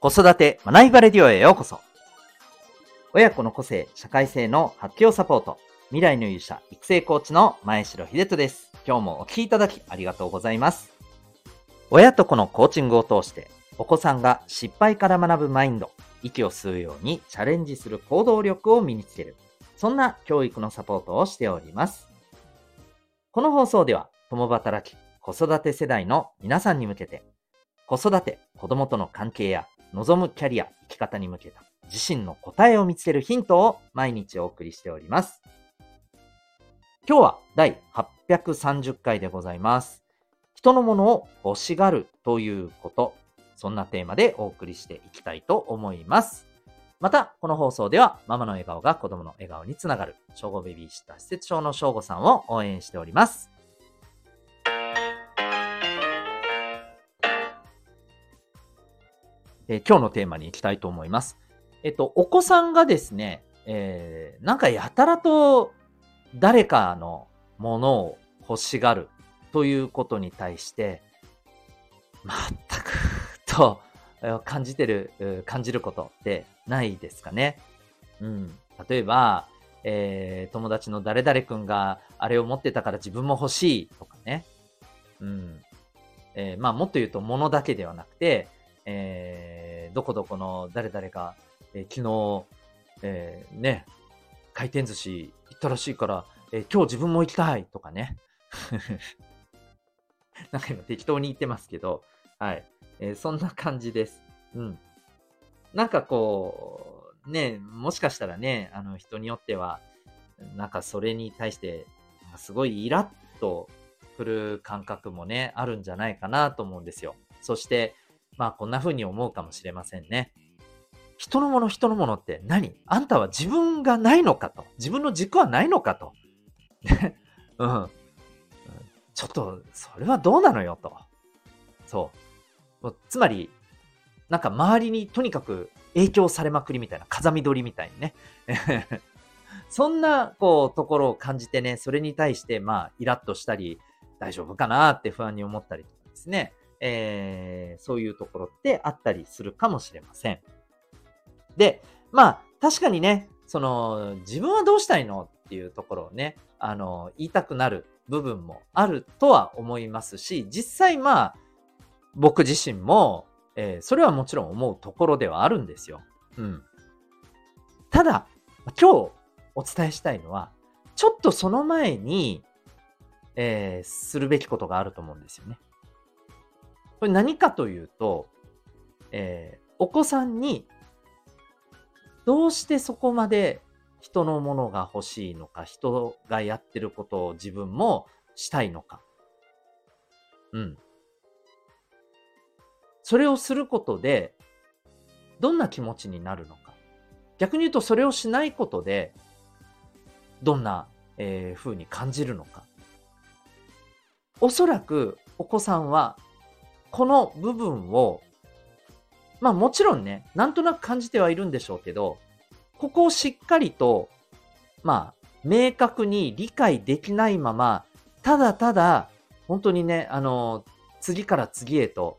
子育て学びバレディオへようこそ。親子の個性、社会性の発揮をサポート。未来の勇者、育成コーチの前城秀人です。今日もお聴きいただきありがとうございます。親と子のコーチングを通して、お子さんが失敗から学ぶマインド、息を吸うようにチャレンジする行動力を身につける。そんな教育のサポートをしております。この放送では、共働き、子育て世代の皆さんに向けて、子育て、子供との関係や望むキャリア、生き方に向けた自身の答えを見つけるヒントを毎日お送りしております。今日は第830回でございます。人のものを欲しがるということ、そんなテーマでお送りしていきたいと思います。また、この放送では、ママの笑顔が子供の笑顔につながる、小5ベビーシッター施設長の小5さんを応援しております。え今日のテーマに行きたいと思います。えっと、お子さんがですね、えー、なんかやたらと誰かのものを欲しがるということに対して、全くと感じてる、感じることってないですかね。うん。例えば、えー、友達の誰々君があれを持ってたから自分も欲しいとかね。うん。えー、まあもっと言うと物だけではなくて、えー、どこどこの誰々が、えー、昨日、えー、ね、回転寿司行ったらしいから、えー、今日自分も行きたいとかね。なんか今適当に言ってますけど、はい。えー、そんな感じです。うん。なんかこう、ね、もしかしたらね、あの人によっては、なんかそれに対して、すごいイラッとくる感覚もね、あるんじゃないかなと思うんですよ。そして、まあこんな風に思うかもしれませんね。人のもの人のものって何？あんたは自分がないのかと。自分の軸はないのかと。うん。ちょっと、それはどうなのよと。そう。つまり、なんか周りにとにかく影響されまくりみたいな、風見鳥みたいにね。そんな、こう、ところを感じてね、それに対して、まあ、イラッとしたり、大丈夫かなって不安に思ったりとかですね。えー、そういうところってあったりするかもしれません。で、まあ、確かにね、その、自分はどうしたいのっていうところをね、あの、言いたくなる部分もあるとは思いますし、実際まあ、僕自身も、えー、それはもちろん思うところではあるんですよ。うん。ただ、今日お伝えしたいのは、ちょっとその前に、えー、するべきことがあると思うんですよね。これ何かというと、えー、お子さんにどうしてそこまで人のものが欲しいのか、人がやってることを自分もしたいのか。うん。それをすることで、どんな気持ちになるのか。逆に言うと、それをしないことで、どんな、えー、風に感じるのか。おそらく、お子さんはこの部分を、まあもちろんね、なんとなく感じてはいるんでしょうけど、ここをしっかりと、まあ、明確に理解できないまま、ただただ、本当にね、あの、次から次へと、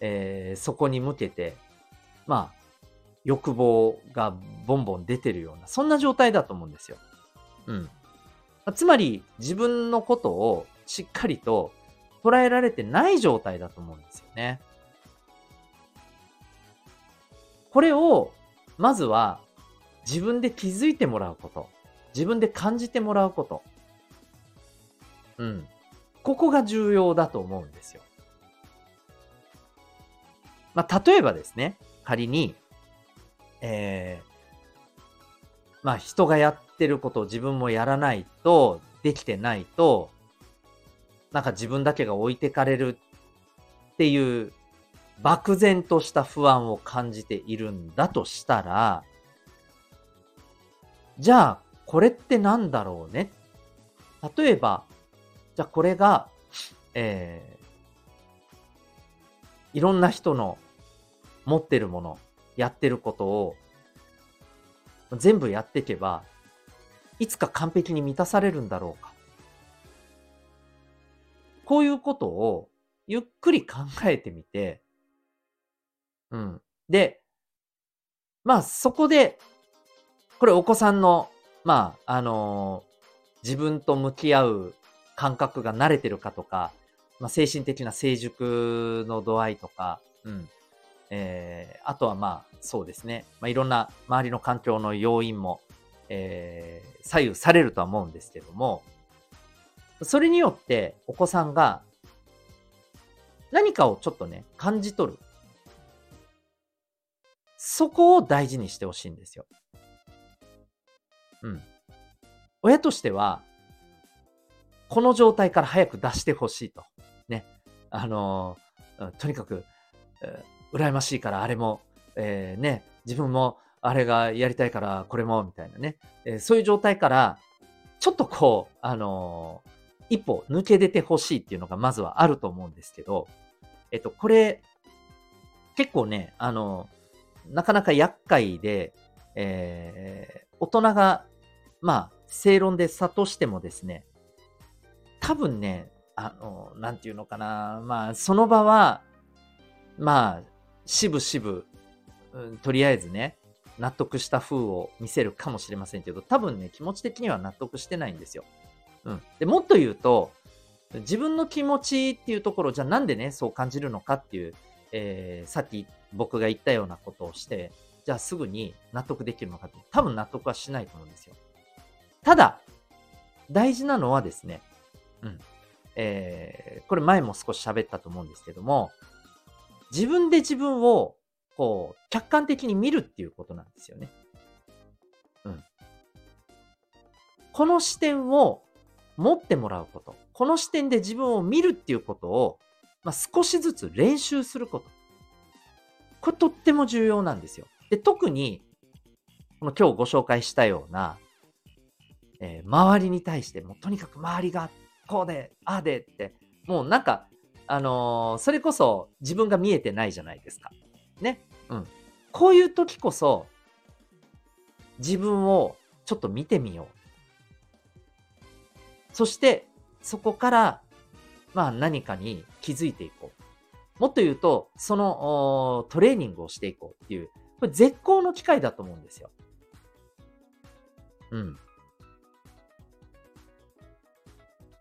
えー、そこに向けて、まあ、欲望がボンボン出てるような、そんな状態だと思うんですよ。うん。つまり、自分のことをしっかりと捉えられてない状態だと思うんですよね。これを、まずは自分で気づいてもらうこと。自分で感じてもらうこと。うん。ここが重要だと思うんですよ。まあ、例えばですね、仮に、えー、まあ、人がやってることを自分もやらないと、できてないと、なんか自分だけが置いてかれるっていう漠然とした不安を感じているんだとしたら、じゃあ、これって何だろうね？例えば、じゃあこれが、えー、いろんな人の持ってるもの、やってることを全部やっていけば、いつか完璧に満たされるんだろうか？こういうことをゆっくり考えてみて、うん。で、まあそこで、これお子さんの、まあ、あの自分と向き合う感覚が慣れてるかとか、まあ、精神的な成熟の度合いとか、うん。えー、あとはまあ、そうですね。まあ、いろんな周りの環境の要因も、えー、左右されるとは思うんですけども、それによってお子さんが何かをちょっとね、感じ取る。そこを大事にしてほしいんですよ。うん。親としては、この状態から早く出してほしいと。ね。あのー、とにかく、えー、羨ましいからあれも、えー、ね、自分もあれがやりたいからこれも、みたいなね。えそういう状態から、ちょっとこう、あの一歩抜け出てほしいっていうのがまずはあると思うんですけど、えっと、これ、結構ね、あの、なかなか厄介で、えー、大人が、まあ、正論で諭してもですね、多分ね、あの、なんていうのかな、まあ、その場は、まあ、しぶしぶ、うん、とりあえずね、納得した風を見せるかもしれませんけど、多分ね、気持ち的には納得してないんですよ。うん。で、もっと言うと、自分の気持ちっていうところ、じゃあなんでね、そう感じるのかっていう、えー、さっき僕が言ったようなことをして、じゃあすぐに納得できるのかって、多分納得はしないと思うんですよ。ただ、大事なのはですね、うん。えー、これ前も少し喋ったと思うんですけども、自分で自分を、こう、客観的に見るっていうことなんですよね。うん。この視点を持ってもらうこと。この視点で自分を見るっていうことを、まあ、少しずつ練習すること。これとっても重要なんですよ。で、特に、この今日ご紹介したような、えー、周りに対して、もうとにかく周りがこうで、ああでって、もうなんか、あのー、それこそ自分が見えてないじゃないですか。ね。うん。こういう時こそ、自分をちょっと見てみよう。そして、そこから、まあ何かに気づいていこう。もっと言うと、そのトレーニングをしていこうっていう、これ絶好の機会だと思うんですよ。うん。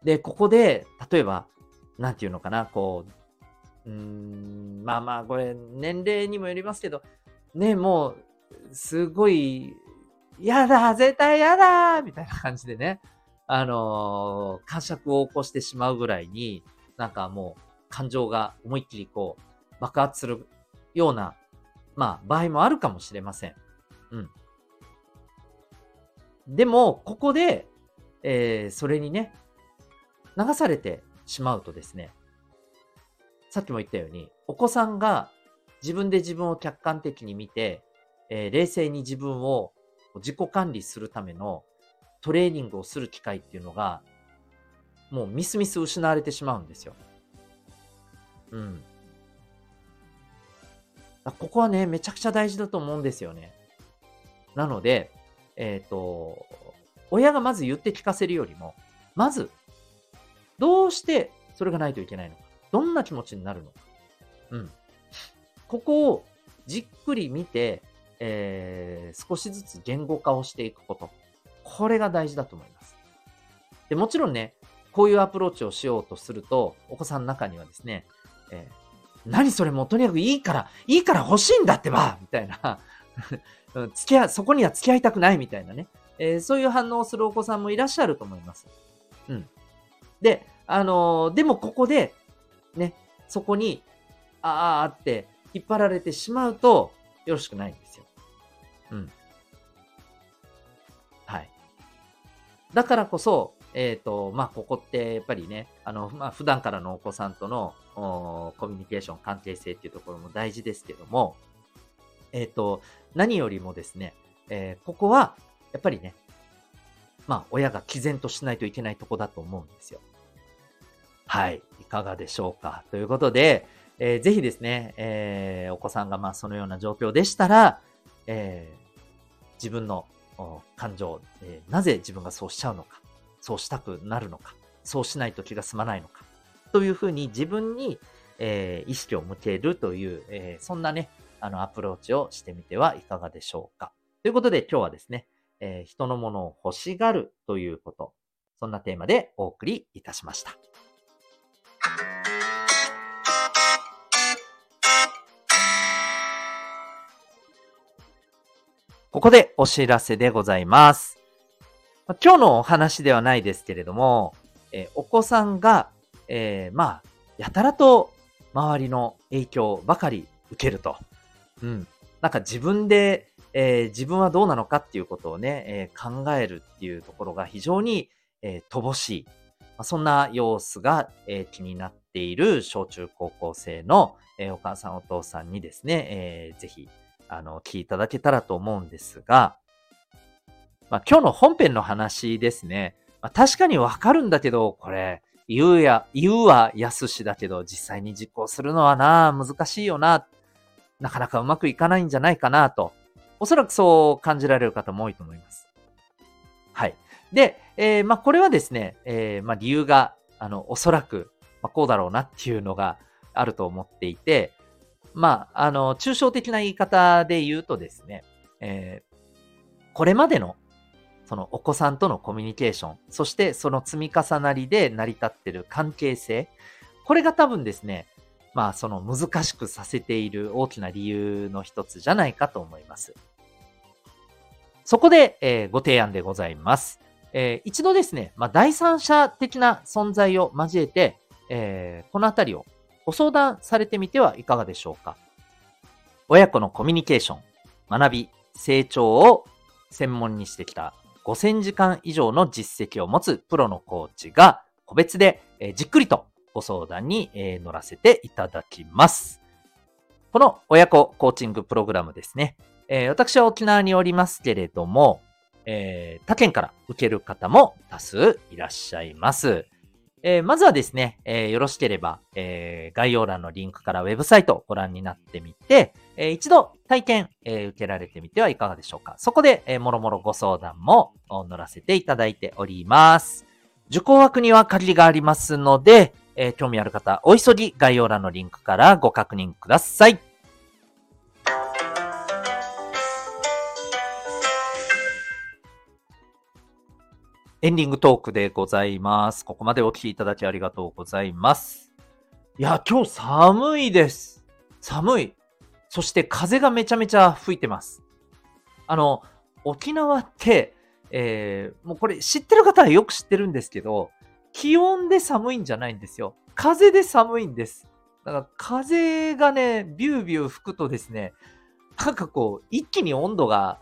で、ここで、例えば、なんていうのかな、こう、うん、まあまあ、これ、年齢にもよりますけど、ね、もう、すごい、やだ、絶対やだみたいな感じでね、あのー、感触を起こしてしまうぐらいに、なんかもう、感情が思いっきりこう、爆発するような、まあ、場合もあるかもしれません。うん。でも、ここで、えー、それにね、流されてしまうとですね、さっきも言ったように、お子さんが自分で自分を客観的に見て、えー、冷静に自分を自己管理するためのトレーニングをする機会っていうのが、もうミスミス失われてしまうんですよ。うん。ここはね、めちゃくちゃ大事だと思うんですよね。なので、えっ、ー、と、親がまず言って聞かせるよりも、まずどうしてそれがないといけないのか。どんな気持ちになるのか。うん。ここをじっくり見て、えー、少しずつ言語化をしていくこと。これが大事だと思います。で、もちろんね、こういうアプローチをしようとすると、お子さんの中にはですね、えー、何それもうとにかくいいから、いいから欲しいんだってばみたいな 付き合、そこには付き合いたくないみたいなね、えー、そういう反応をするお子さんもいらっしゃると思います。うん。で、あのー、でもここで、ね、そこに、あーって引っ張られてしまうと、よろしくないんですよ。うん。はい。だからこそ、えっ、ー、と、まあ、ここってやっぱりね、あの、まあ、普段からのお子さんとのコミュニケーション、関係性っていうところも大事ですけども、えっ、ー、と、何よりもですね、えー、ここは、やっぱりね、まあ、親が毅然としないといけないとこだと思うんですよ。はい。いかがでしょうか。ということで、えー、ぜひですね、えー、お子さんがまあそのような状況でしたら、えー、自分の感情、えー、なぜ自分がそうしちゃうのか、そうしたくなるのか、そうしないと気が済まないのか、というふうに自分に、えー、意識を向けるという、えー、そんなね、あの、アプローチをしてみてはいかがでしょうか。ということで今日はですね、え、人のものを欲しがるということ、そんなテーマでお送りいたしました。ここでお知らせでございます。今日のお話ではないですけれども、えー、お子さんが、えー、まあ、やたらと周りの影響ばかり受けると。うん。なんか自分で、えー、自分はどうなのかっていうことをね、え、考えるっていうところが非常に、え、乏しい。まあ、そんな様子が、え気になっている小中高校生の、えお母さんお父さんにですね、えー、ぜひ、あの、聞いただけたらと思うんですが、まあ、今日の本編の話ですね。まあ、確かにわかるんだけど、これ、言うや、言うは安しだけど、実際に実行するのはな、難しいよな、なかなかうまくいかないんじゃないかなと、おそらくそう感じられる方も多いと思います。はい。で、えー、まあ、これはですね、えー、まあ、理由が、あの、おそらく、まあ、こうだろうなっていうのがあると思っていて、まあ、あの、抽象的な言い方で言うとですね、えー、これまでのそのお子さんとのコミュニケーション、そしてその積み重なりで成り立ってる関係性、これが多分ですね、まあその難しくさせている大きな理由の一つじゃないかと思います。そこで、えー、ご提案でございます。えー、一度ですね、まあ、第三者的な存在を交えて、えー、このあたりをご相談されてみてはいかがでしょうか。親子のコミュニケーション、学び、成長を専門にしてきた5000時間以上の実績を持つプロのコーチが個別で、じっくりとご相談に、乗らせていただきます。この親子コーチングプログラムですね。え私は沖縄におりますけれども、え他県から受ける方も多数いらっしゃいます。えー、まずはですね、えー、よろしければ、えー、概要欄のリンクからウェブサイトをご覧になってみて、え一度体験、え受けられてみてはいかがでしょうか。そこで、えー、もろもろご相談も乗らせていただいております。受講枠には限りがありますので、え興味ある方、お急ぎ概要欄のリンクからご確認ください。エンディングトークでございます。ここまでお聴きいただきありがとうございます。いや、今日寒いです。寒い。そして風がめちゃめちゃ吹いてます。あの、沖縄って、えー、もうこれ知ってる方はよく知ってるんですけど、気温で寒いんじゃないんですよ。風で寒いんです。だから風がね、ビュービュー吹くとですね、なんかこう、一気に温度が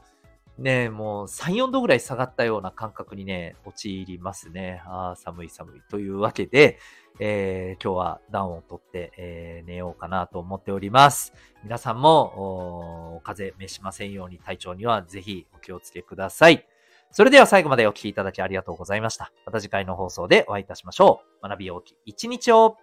ね、もう3、4度ぐらい下がったような感覚にね、陥りますね。あ、寒い寒い。というわけで、えー、今日は暖をとって、えー、寝ようかなと思っております。皆さんも、お風邪召しませんように体調にはぜひお気をつけください。それでは最後までお聴きいただきありがとうございました。また次回の放送でお会いいたしましょう。学び大きい一日を